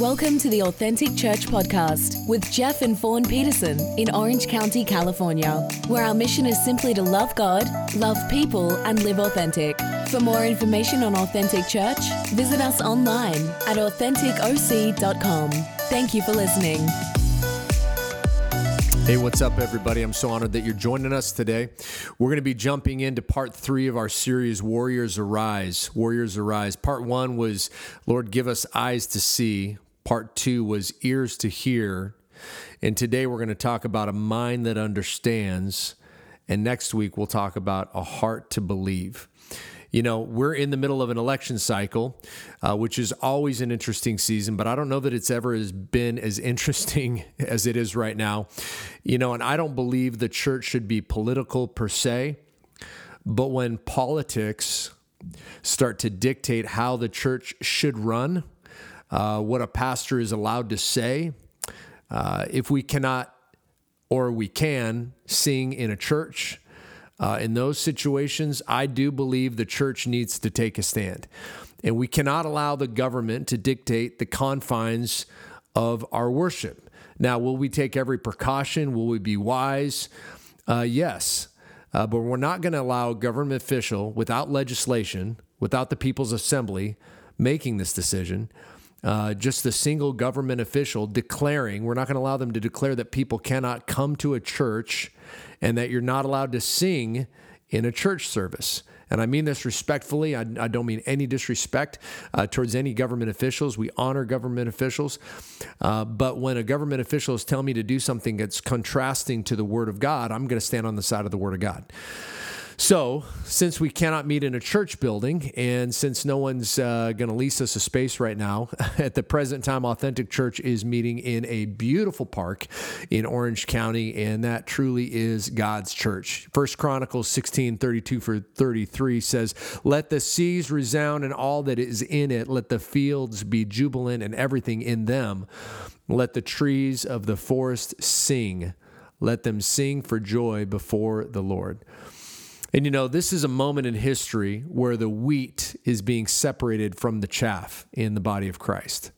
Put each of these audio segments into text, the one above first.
Welcome to the Authentic Church Podcast with Jeff and Fawn Peterson in Orange County, California, where our mission is simply to love God, love people, and live authentic. For more information on Authentic Church, visit us online at AuthenticOC.com. Thank you for listening. Hey, what's up, everybody? I'm so honored that you're joining us today. We're going to be jumping into part three of our series, Warriors Arise. Warriors Arise. Part one was, Lord, give us eyes to see. Part two was ears to hear. And today we're going to talk about a mind that understands. And next week we'll talk about a heart to believe. You know, we're in the middle of an election cycle, uh, which is always an interesting season, but I don't know that it's ever has been as interesting as it is right now. You know, and I don't believe the church should be political per se, but when politics start to dictate how the church should run, uh, what a pastor is allowed to say, uh, if we cannot or we can sing in a church, uh, in those situations, I do believe the church needs to take a stand. And we cannot allow the government to dictate the confines of our worship. Now, will we take every precaution? Will we be wise? Uh, yes. Uh, but we're not going to allow a government official without legislation, without the People's Assembly making this decision, uh, just a single government official declaring, we're not going to allow them to declare that people cannot come to a church and that you're not allowed to sing in a church service. And I mean this respectfully. I, I don't mean any disrespect uh, towards any government officials. We honor government officials. Uh, but when a government official is telling me to do something that's contrasting to the Word of God, I'm going to stand on the side of the Word of God. So, since we cannot meet in a church building, and since no one's uh, going to lease us a space right now, at the present time, Authentic Church is meeting in a beautiful park in Orange County, and that truly is God's church. First Chronicles 16 32 for 33 says, Let the seas resound and all that is in it, let the fields be jubilant and everything in them. Let the trees of the forest sing. Let them sing for joy before the Lord. And you know, this is a moment in history where the wheat is being separated from the chaff in the body of Christ.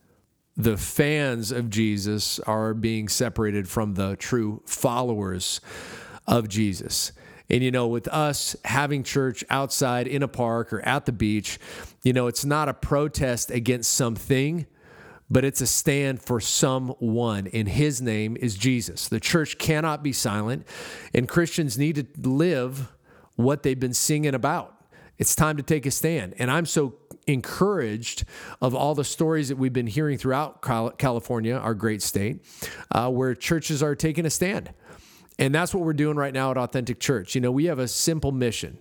The fans of Jesus are being separated from the true followers of Jesus. And you know, with us having church outside in a park or at the beach, you know, it's not a protest against something, but it's a stand for someone, and his name is Jesus. The church cannot be silent, and Christians need to live what they've been singing about. It's time to take a stand. And I'm so encouraged of all the stories that we've been hearing throughout California, our great state, uh, where churches are taking a stand. And that's what we're doing right now at Authentic Church. You know, we have a simple mission,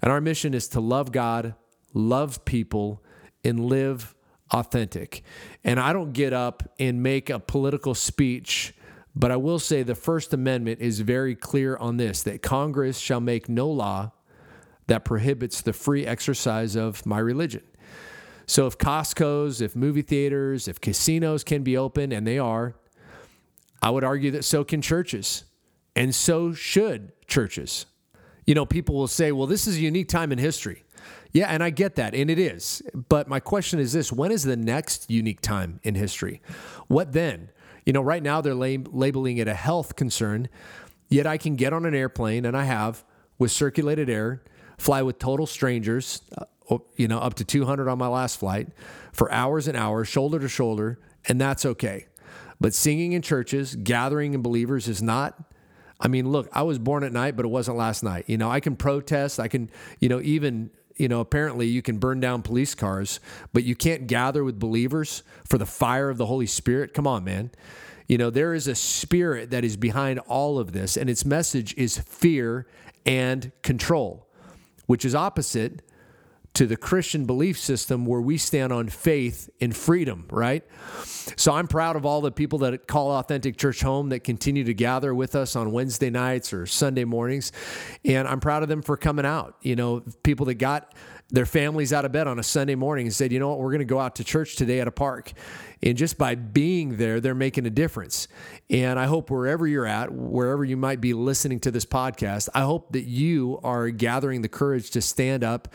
and our mission is to love God, love people, and live authentic. And I don't get up and make a political speech but I will say the First Amendment is very clear on this that Congress shall make no law that prohibits the free exercise of my religion. So if Costco's, if movie theaters, if casinos can be open, and they are, I would argue that so can churches, and so should churches. You know, people will say, well, this is a unique time in history. Yeah, and I get that, and it is. But my question is this when is the next unique time in history? What then? You know, right now they're lab- labeling it a health concern, yet I can get on an airplane, and I have, with circulated air, fly with total strangers, uh, you know, up to 200 on my last flight for hours and hours, shoulder to shoulder, and that's okay. But singing in churches, gathering in believers is not. I mean, look, I was born at night, but it wasn't last night. You know, I can protest. I can, you know, even you know, apparently you can burn down police cars, but you can't gather with believers for the fire of the Holy Spirit. Come on, man. You know, there is a spirit that is behind all of this, and its message is fear and control, which is opposite to the Christian belief system where we stand on faith and freedom, right? So I'm proud of all the people that call Authentic Church home that continue to gather with us on Wednesday nights or Sunday mornings. And I'm proud of them for coming out. You know, people that got their families out of bed on a Sunday morning and said, you know what, we're going to go out to church today at a park. And just by being there, they're making a difference. And I hope wherever you're at, wherever you might be listening to this podcast, I hope that you are gathering the courage to stand up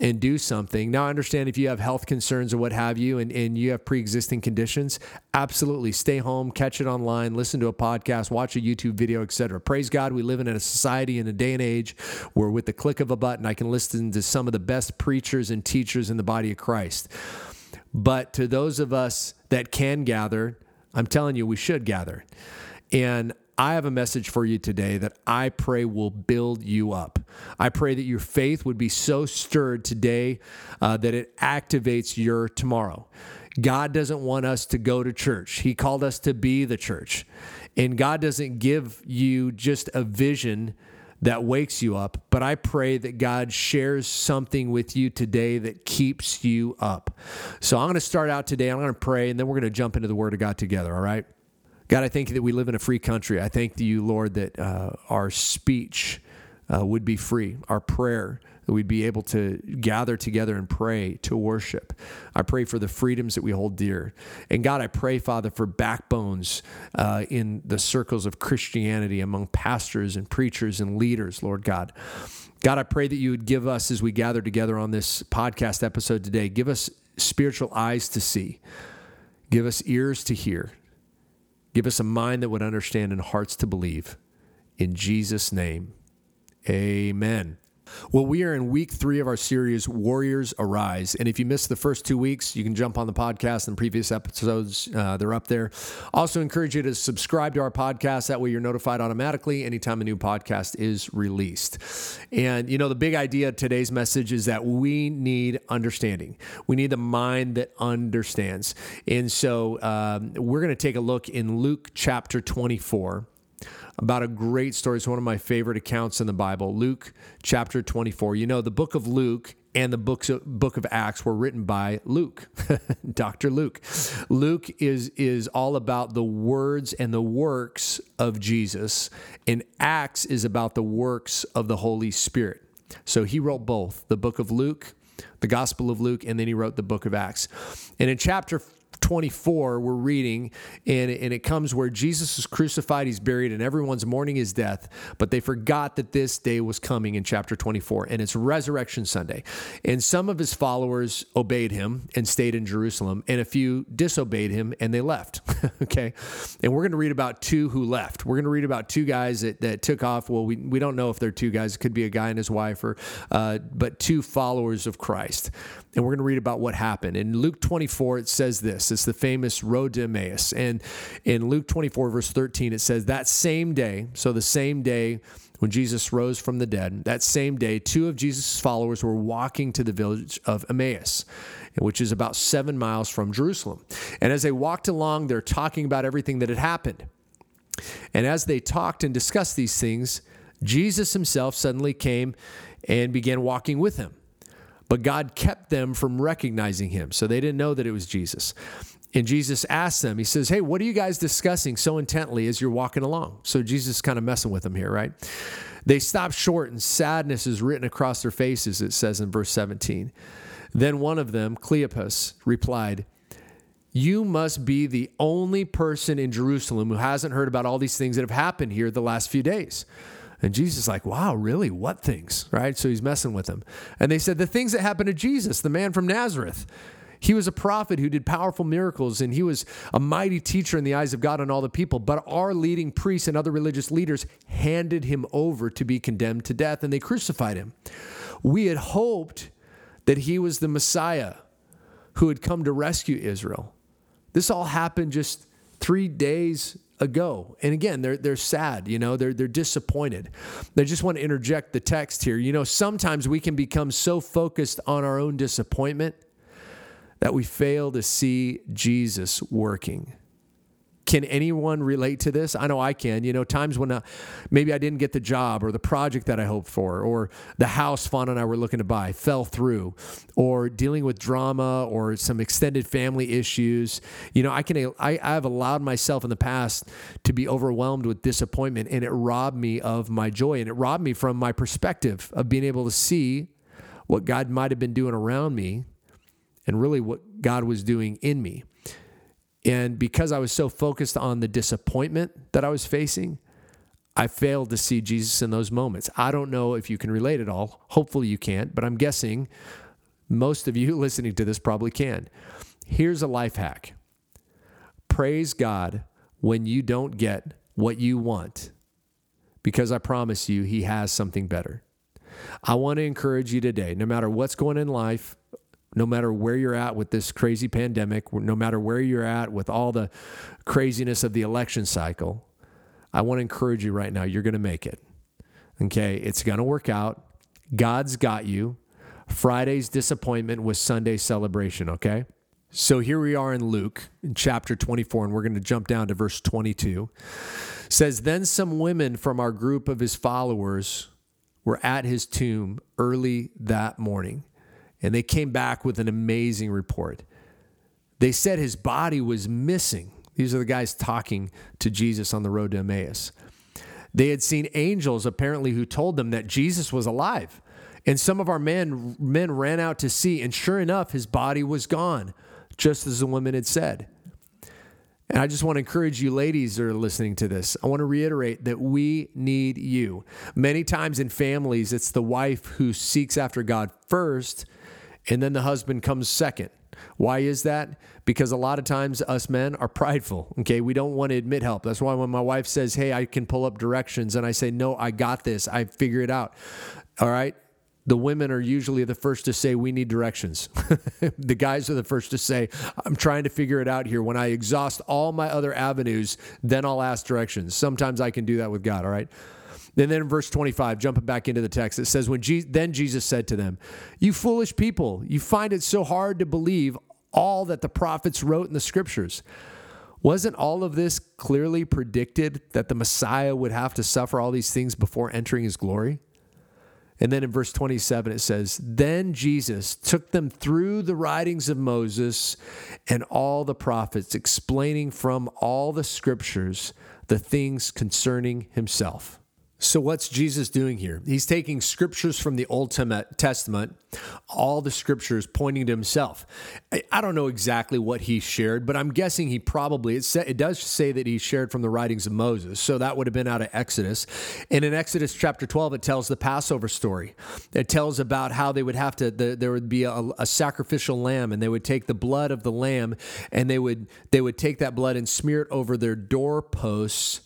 and do something. Now, I understand if you have health concerns or what have you, and, and you have pre existing conditions, absolutely stay home, catch it online, listen to a podcast, watch a YouTube video, etc. Praise God, we live in a society in a day and age where with the click of a button, I can listen to some of the best preachers and teachers in the body of Christ. But to those of us that can gather, I'm telling you, we should gather. And I have a message for you today that I pray will build you up. I pray that your faith would be so stirred today uh, that it activates your tomorrow. God doesn't want us to go to church, He called us to be the church. And God doesn't give you just a vision that wakes you up, but I pray that God shares something with you today that keeps you up. So I'm going to start out today. I'm going to pray, and then we're going to jump into the Word of God together, all right? God, I thank you that we live in a free country. I thank you, Lord, that uh, our speech uh, would be free, our prayer that we'd be able to gather together and pray to worship. I pray for the freedoms that we hold dear. And God, I pray, Father, for backbones uh, in the circles of Christianity among pastors and preachers and leaders, Lord God. God, I pray that you would give us, as we gather together on this podcast episode today, give us spiritual eyes to see, give us ears to hear, give us a mind that would understand and hearts to believe. In Jesus' name, amen. Well, we are in week three of our series, Warriors Arise. And if you missed the first two weeks, you can jump on the podcast and previous episodes. Uh, they're up there. Also, encourage you to subscribe to our podcast. That way, you're notified automatically anytime a new podcast is released. And, you know, the big idea of today's message is that we need understanding. We need the mind that understands. And so um, we're going to take a look in Luke chapter 24 about a great story. It's one of my favorite accounts in the Bible, Luke chapter 24. You know, the book of Luke and the books of, book of Acts were written by Luke, Dr. Luke. Luke is is all about the words and the works of Jesus, and Acts is about the works of the Holy Spirit. So he wrote both, the book of Luke, the Gospel of Luke, and then he wrote the book of Acts. And in chapter 24, we're reading, and, and it comes where Jesus is crucified, he's buried, and everyone's mourning his death, but they forgot that this day was coming in chapter 24, and it's Resurrection Sunday. And some of his followers obeyed him and stayed in Jerusalem, and a few disobeyed him and they left. okay. And we're going to read about two who left. We're going to read about two guys that, that took off. Well, we, we don't know if they're two guys, it could be a guy and his wife, or, uh, but two followers of Christ. And we're going to read about what happened. In Luke 24, it says this it's the famous road to Emmaus. And in Luke 24, verse 13, it says, That same day, so the same day when Jesus rose from the dead, that same day, two of Jesus' followers were walking to the village of Emmaus, which is about seven miles from Jerusalem. And as they walked along, they're talking about everything that had happened. And as they talked and discussed these things, Jesus himself suddenly came and began walking with them but God kept them from recognizing him. So they didn't know that it was Jesus. And Jesus asked them, He says, Hey, what are you guys discussing so intently as you're walking along? So Jesus is kind of messing with them here, right? They stop short, and sadness is written across their faces, it says in verse 17. Then one of them, Cleopas, replied, You must be the only person in Jerusalem who hasn't heard about all these things that have happened here the last few days. And Jesus is like, wow, really? What things? Right? So he's messing with them. And they said, the things that happened to Jesus, the man from Nazareth. He was a prophet who did powerful miracles, and he was a mighty teacher in the eyes of God and all the people. But our leading priests and other religious leaders handed him over to be condemned to death, and they crucified him. We had hoped that he was the Messiah who had come to rescue Israel. This all happened just three days ago. And again, they're they're sad, you know, they're they're disappointed. They just want to interject the text here. You know, sometimes we can become so focused on our own disappointment that we fail to see Jesus working. Can anyone relate to this? I know I can. You know, times when uh, maybe I didn't get the job or the project that I hoped for, or the house Fawn and I were looking to buy fell through, or dealing with drama or some extended family issues. You know, I can I, I've allowed myself in the past to be overwhelmed with disappointment, and it robbed me of my joy, and it robbed me from my perspective of being able to see what God might have been doing around me and really what God was doing in me. And because I was so focused on the disappointment that I was facing, I failed to see Jesus in those moments. I don't know if you can relate at all. Hopefully you can't, but I'm guessing most of you listening to this probably can. Here's a life hack praise God when you don't get what you want, because I promise you, He has something better. I want to encourage you today, no matter what's going in life, no matter where you're at with this crazy pandemic, no matter where you're at with all the craziness of the election cycle, I want to encourage you right now, you're going to make it. Okay. It's going to work out. God's got you. Friday's disappointment was Sunday's celebration. Okay. So here we are in Luke in chapter 24, and we're going to jump down to verse 22. It says, Then some women from our group of his followers were at his tomb early that morning, and they came back with an amazing report. They said his body was missing. These are the guys talking to Jesus on the road to Emmaus. They had seen angels apparently who told them that Jesus was alive. And some of our men men ran out to see, and sure enough, his body was gone, just as the women had said. And I just want to encourage you, ladies that are listening to this. I want to reiterate that we need you. Many times in families, it's the wife who seeks after God first, and then the husband comes second. Why is that? Because a lot of times us men are prideful. Okay. We don't want to admit help. That's why when my wife says, Hey, I can pull up directions, and I say, No, I got this. I figure it out. All right. The women are usually the first to say, We need directions. the guys are the first to say, I'm trying to figure it out here. When I exhaust all my other avenues, then I'll ask directions. Sometimes I can do that with God. All right. And then in verse 25, jumping back into the text, it says, when Je- Then Jesus said to them, You foolish people, you find it so hard to believe all that the prophets wrote in the scriptures. Wasn't all of this clearly predicted that the Messiah would have to suffer all these things before entering his glory? And then in verse 27, it says, Then Jesus took them through the writings of Moses and all the prophets, explaining from all the scriptures the things concerning himself. So, what's Jesus doing here? He's taking scriptures from the Old Testament, all the scriptures pointing to himself. I don't know exactly what he shared, but I'm guessing he probably, it, does say that he shared from the writings of Moses. So, that would have been out of Exodus. And in Exodus chapter 12, it tells the Passover story. It tells about how they would have to, the, there would be a, a sacrificial lamb, and they would take the blood of the lamb and they would, they would take that blood and smear it over their doorposts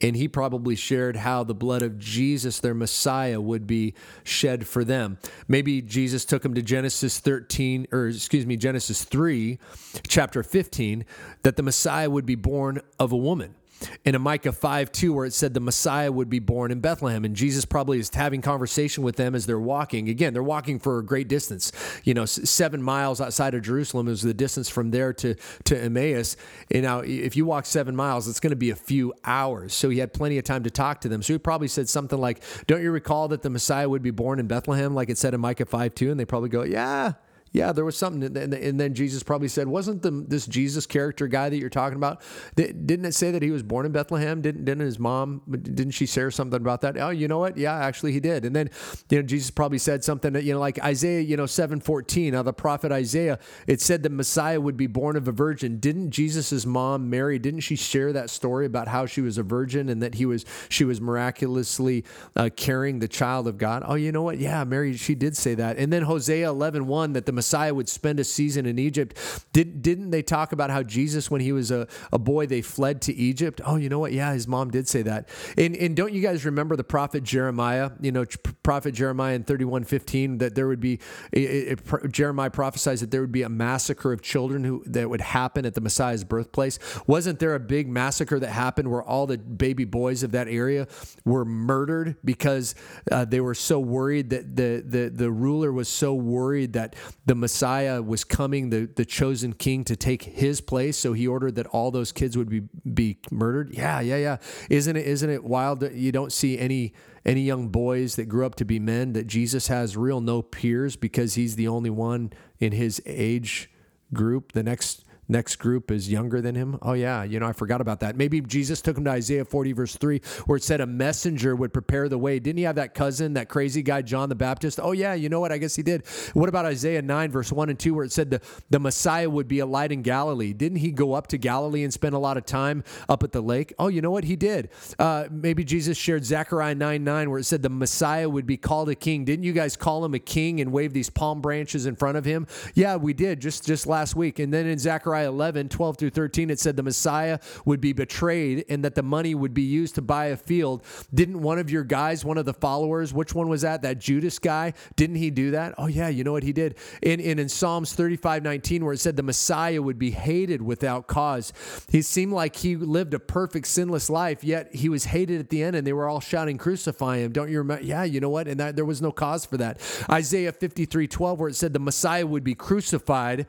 and he probably shared how the blood of Jesus, their Messiah, would be shed for them. Maybe Jesus took them to Genesis 13, or excuse me, Genesis 3, chapter 15, that the Messiah would be born of a woman in a Micah 5 2, where it said the Messiah would be born in Bethlehem. And Jesus probably is having conversation with them as they're walking. Again, they're walking for a great distance. You know, seven miles outside of Jerusalem is the distance from there to, to Emmaus. And now, if you walk seven miles, it's going to be a few hours. So he had plenty of time to talk to them. So he probably said something like, Don't you recall that the Messiah would be born in Bethlehem, like it said in Micah 5 2? And they probably go, Yeah, yeah, there was something. And then Jesus probably said, Wasn't the, this Jesus character guy that you're talking about? Didn't it say that he was born in Bethlehem? Didn't, didn't his mom, didn't she share something about that? Oh, you know what? Yeah, actually he did. And then, you know, Jesus probably said something that, you know, like Isaiah, you know, 714, now the prophet Isaiah, it said the Messiah would be born of a virgin. Didn't Jesus's mom, Mary, didn't she share that story about how she was a virgin and that he was, she was miraculously uh, carrying the child of God? Oh, you know what? Yeah, Mary, she did say that. And then Hosea 11, 1, that the Messiah would spend a season in Egypt. Did, didn't they talk about how Jesus, when he was a, a boy, they fled to Egypt? Oh, you know what? Yeah, his mom did say that. And, and don't you guys remember the prophet Jeremiah? You know, prophet Jeremiah in 31:15 that there would be, it, it, Jeremiah prophesies that there would be a massacre of children who that would happen at the Messiah's birthplace. Wasn't there a big massacre that happened where all the baby boys of that area were murdered because uh, they were so worried that the, the, the ruler was so worried that the Messiah was coming, the, the chosen king, to take his place. So he ordered that all those kids would be, be murdered. Yeah, yeah, yeah. Isn't it, isn't it wild that you don't see any, any young boys that grew up to be men, that Jesus has real no peers because he's the only one in his age group. The next Next group is younger than him. Oh, yeah, you know, I forgot about that. Maybe Jesus took him to Isaiah 40, verse 3, where it said a messenger would prepare the way. Didn't he have that cousin, that crazy guy, John the Baptist? Oh, yeah, you know what? I guess he did. What about Isaiah 9, verse 1 and 2, where it said the, the Messiah would be a light in Galilee? Didn't he go up to Galilee and spend a lot of time up at the lake? Oh, you know what? He did. Uh, maybe Jesus shared Zechariah 9, 9, where it said the Messiah would be called a king. Didn't you guys call him a king and wave these palm branches in front of him? Yeah, we did just, just last week. And then in Zechariah 11, 12, 12 through 13, it said the Messiah would be betrayed and that the money would be used to buy a field. Didn't one of your guys, one of the followers, which one was that? That Judas guy? Didn't he do that? Oh, yeah, you know what he did? In, in, in Psalms 35 19, where it said the Messiah would be hated without cause, he seemed like he lived a perfect, sinless life, yet he was hated at the end and they were all shouting, Crucify him. Don't you remember? Yeah, you know what? And that, there was no cause for that. Isaiah 53 12, where it said the Messiah would be crucified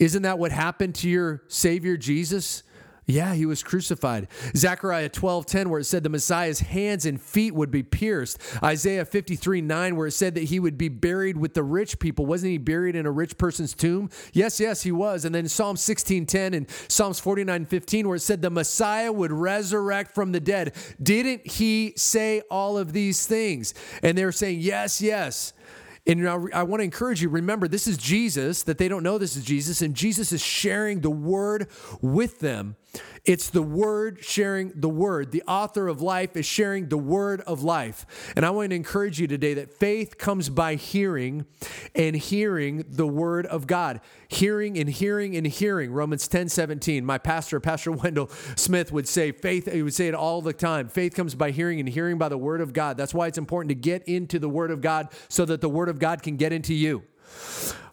isn't that what happened to your Savior Jesus? Yeah, he was crucified. Zechariah 12, 10, where it said the Messiah's hands and feet would be pierced. Isaiah 53, 9, where it said that he would be buried with the rich people. Wasn't he buried in a rich person's tomb? Yes, yes, he was. And then Psalm 16, 10 and Psalms 49, 15, where it said the Messiah would resurrect from the dead. Didn't he say all of these things? And they were saying, yes, yes. And I want to encourage you remember, this is Jesus, that they don't know this is Jesus, and Jesus is sharing the word with them. It's the word sharing the word. The author of life is sharing the word of life. And I want to encourage you today that faith comes by hearing and hearing the word of God. Hearing and hearing and hearing. Romans 10 17. My pastor, Pastor Wendell Smith, would say, faith, he would say it all the time. Faith comes by hearing and hearing by the word of God. That's why it's important to get into the word of God so that the word of God can get into you.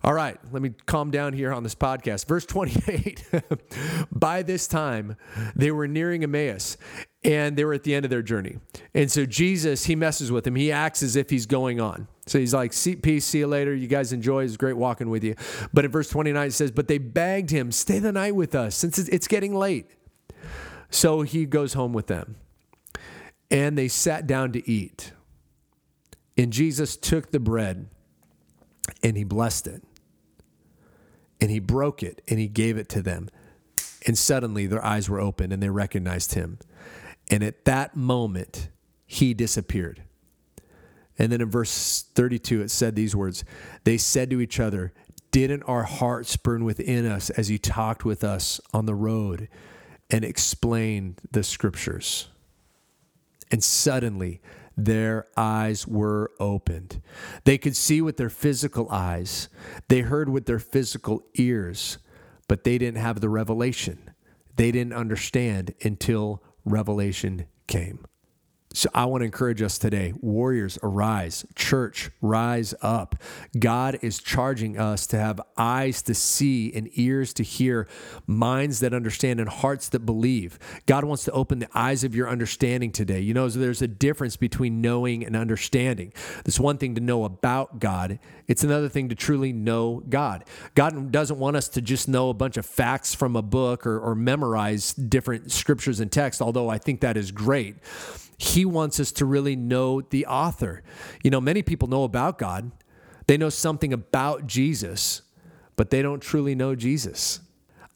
All right, let me calm down here on this podcast. Verse 28 By this time, they were nearing Emmaus and they were at the end of their journey. And so Jesus, he messes with him. He acts as if he's going on. So he's like, see, peace, see you later. You guys enjoy. It's great walking with you. But in verse 29, it says, But they begged him, stay the night with us since it's getting late. So he goes home with them. And they sat down to eat. And Jesus took the bread and he blessed it. And he broke it and he gave it to them. And suddenly their eyes were open and they recognized him. And at that moment, he disappeared. And then in verse 32, it said these words They said to each other, Didn't our hearts burn within us as he talked with us on the road and explained the scriptures? And suddenly their eyes were opened. They could see with their physical eyes, they heard with their physical ears, but they didn't have the revelation. They didn't understand until revelation came. So I want to encourage us today warriors, arise. Church, rise up. God is charging us to have eyes to see and ears to hear, minds that understand and hearts that believe. God wants to open the eyes of your understanding today. You know, there's a difference between knowing and understanding. It's one thing to know about God, it's another thing to truly know God. God doesn't want us to just know a bunch of facts from a book or, or memorize different scriptures and texts, although I think that is great. He wants us to really know the author. You know, many people know about God, they know something about Jesus, but they don't truly know Jesus.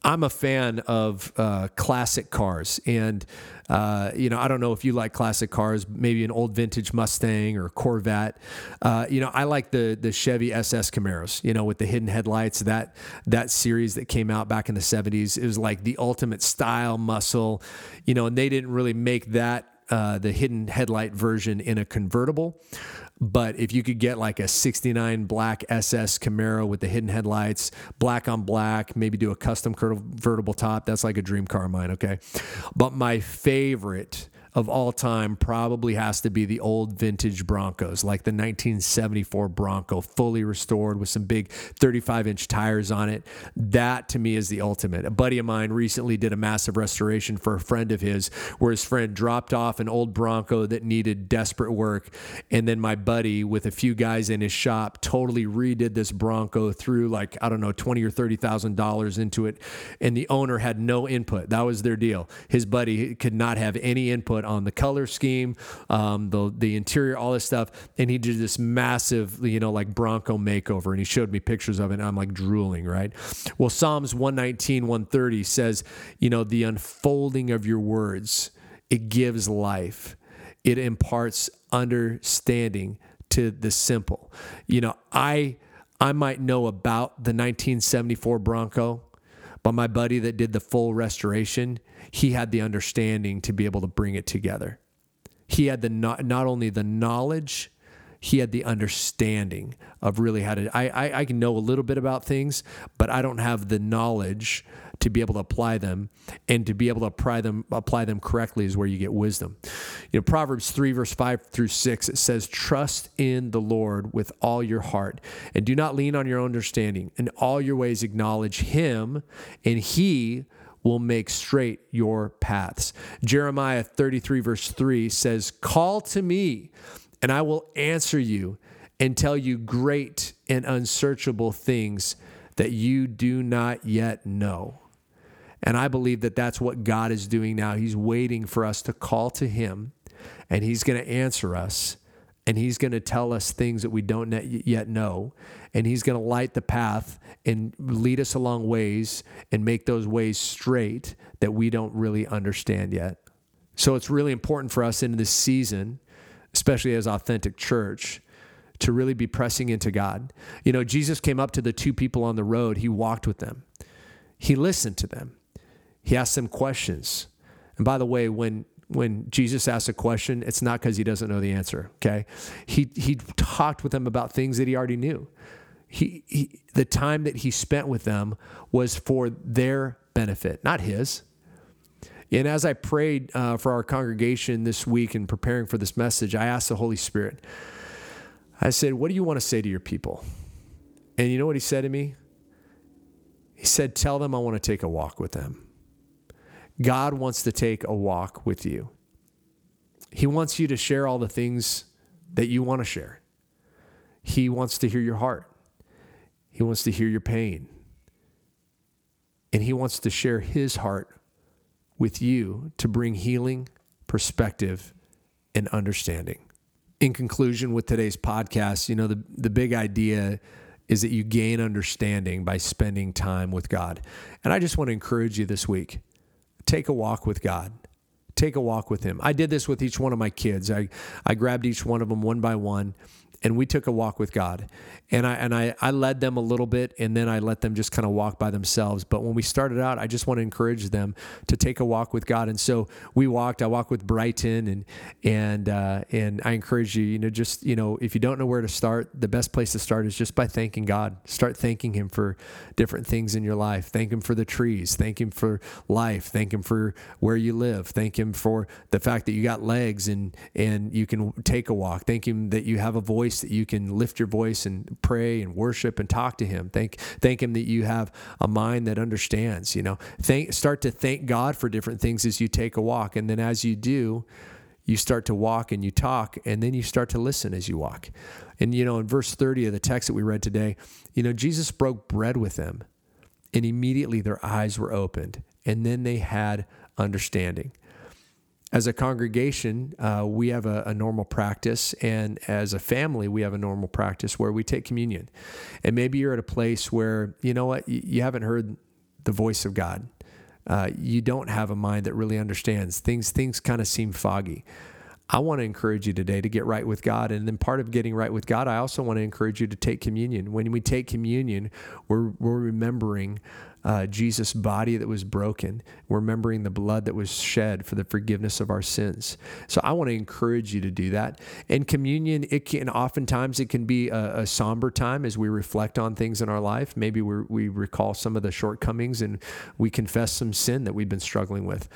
I'm a fan of uh, classic cars, and uh, you know I don't know if you like classic cars, maybe an old vintage Mustang or Corvette. Uh, you know I like the the Chevy SS Camaros, you know with the hidden headlights. That that series that came out back in the '70s, it was like the ultimate style muscle, you know, and they didn't really make that uh, the hidden headlight version in a convertible. But if you could get like a 69 black SS Camaro with the hidden headlights, black on black, maybe do a custom convertible top, that's like a dream car of mine, okay? But my favorite of all time probably has to be the old vintage Broncos, like the 1974 Bronco, fully restored with some big 35 inch tires on it. That to me is the ultimate. A buddy of mine recently did a massive restoration for a friend of his where his friend dropped off an old Bronco that needed desperate work. And then my buddy, with a few guys in his shop, totally redid this Bronco through like, I don't know, 20 or $30,000 into it. And the owner had no input. That was their deal. His buddy could not have any input input on the color scheme, um, the the interior, all this stuff, and he did this massive, you know, like Bronco makeover, and he showed me pictures of it. and I'm like drooling, right? Well, Psalms 119, 130 says, you know, the unfolding of your words it gives life, it imparts understanding to the simple. You know, I I might know about the 1974 Bronco, but my buddy that did the full restoration, he had the understanding to be able to bring it together. He had the not, not only the knowledge, he had the understanding of really how to. I, I, I can know a little bit about things, but I don't have the knowledge to be able to apply them and to be able to apply them apply them correctly is where you get wisdom. You know, Proverbs 3 verse 5 through 6 it says trust in the Lord with all your heart and do not lean on your own understanding. In all your ways acknowledge him and he will make straight your paths. Jeremiah 33 verse 3 says, "Call to me and I will answer you and tell you great and unsearchable things that you do not yet know." And I believe that that's what God is doing now. He's waiting for us to call to Him, and He's going to answer us, and He's going to tell us things that we don't yet know, and He's going to light the path and lead us along ways and make those ways straight that we don't really understand yet. So it's really important for us in this season, especially as authentic church, to really be pressing into God. You know, Jesus came up to the two people on the road, He walked with them, He listened to them. He asked them questions. And by the way, when when Jesus asks a question, it's not because he doesn't know the answer. Okay, he he talked with them about things that he already knew. He, he the time that he spent with them was for their benefit, not his. And as I prayed uh, for our congregation this week and preparing for this message, I asked the Holy Spirit. I said, "What do you want to say to your people?" And you know what he said to me? He said, "Tell them I want to take a walk with them." God wants to take a walk with you. He wants you to share all the things that you want to share. He wants to hear your heart. He wants to hear your pain. And He wants to share His heart with you to bring healing, perspective, and understanding. In conclusion, with today's podcast, you know, the, the big idea is that you gain understanding by spending time with God. And I just want to encourage you this week take a walk with God. Take a walk with Him. I did this with each one of my kids. I, I grabbed each one of them one by one and we took a walk with God. And I and I, I led them a little bit and then I let them just kind of walk by themselves. But when we started out, I just want to encourage them to take a walk with God. And so we walked. I walked with Brighton and and uh, and I encourage you, you know, just you know, if you don't know where to start, the best place to start is just by thanking God. Start thanking Him for different things in your life. Thank Him for the trees. Thank Him for life. Thank Him for where you live. Thank Him for the fact that you got legs and and you can take a walk. Thank Him that you have a voice that you can lift your voice and pray and worship and talk to him. Thank thank him that you have a mind that understands, you know. Thank start to thank God for different things as you take a walk and then as you do, you start to walk and you talk and then you start to listen as you walk. And you know, in verse 30 of the text that we read today, you know, Jesus broke bread with them and immediately their eyes were opened and then they had understanding as a congregation, uh, we have a, a, normal practice, and as a family, we have a normal practice where we take communion. And maybe you're at a place where you know what you, haven't heard the voice of God. Uh, you don't have a mind that really understands things. Things kind of seem foggy. I want to encourage you today to get right with God. And then part of getting right with God, I also want to encourage you to take communion. When we take communion, we're, we're remembering uh, Jesus' body that was broken, remembering the blood that was shed for the forgiveness of our sins. So I want to encourage you to do that. And communion, it can oftentimes it can be a, a somber time as we reflect on things in our life. Maybe we we recall some of the shortcomings and we confess some sin that we've been struggling with.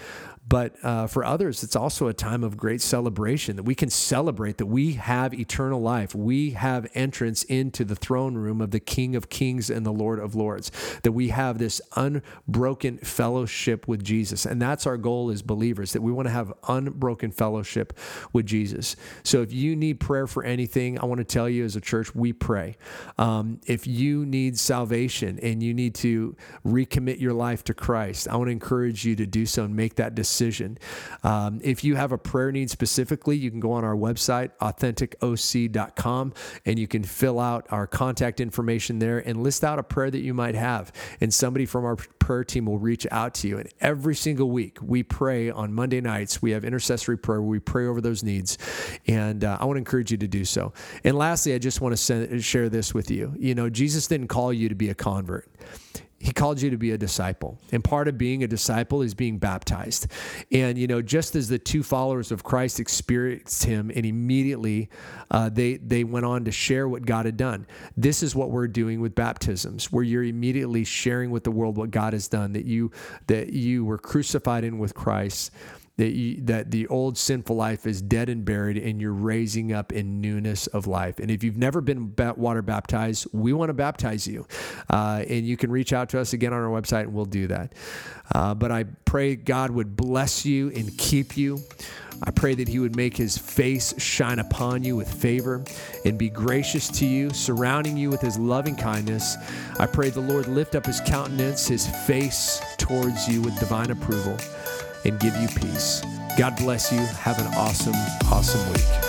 But uh, for others, it's also a time of great celebration that we can celebrate that we have eternal life. We have entrance into the throne room of the King of Kings and the Lord of Lords. That we have this unbroken fellowship with Jesus. And that's our goal as believers, that we want to have unbroken fellowship with Jesus. So if you need prayer for anything, I want to tell you as a church, we pray. Um, if you need salvation and you need to recommit your life to Christ, I want to encourage you to do so and make that decision decision. Um, if you have a prayer need specifically, you can go on our website, authenticoc.com, and you can fill out our contact information there and list out a prayer that you might have. And somebody from our prayer team will reach out to you. And every single week, we pray on Monday nights. We have intercessory prayer where we pray over those needs. And uh, I want to encourage you to do so. And lastly, I just want to send, share this with you. You know, Jesus didn't call you to be a convert. He called you to be a disciple. And part of being a disciple is being baptized. And, you know, just as the two followers of Christ experienced him and immediately uh, they, they went on to share what God had done, this is what we're doing with baptisms, where you're immediately sharing with the world what God has done, that you, that you were crucified in with Christ that you, that the old sinful life is dead and buried and you're raising up in newness of life. And if you've never been water baptized we want to baptize you. Uh, and you can reach out to us again on our website and we'll do that. Uh, but i pray god would bless you and keep you. I pray that he would make his face shine upon you with favor and be gracious to you, surrounding you with his loving kindness. I pray the Lord lift up his countenance, his face towards you with divine approval and give you peace. God bless you. Have an awesome, awesome week.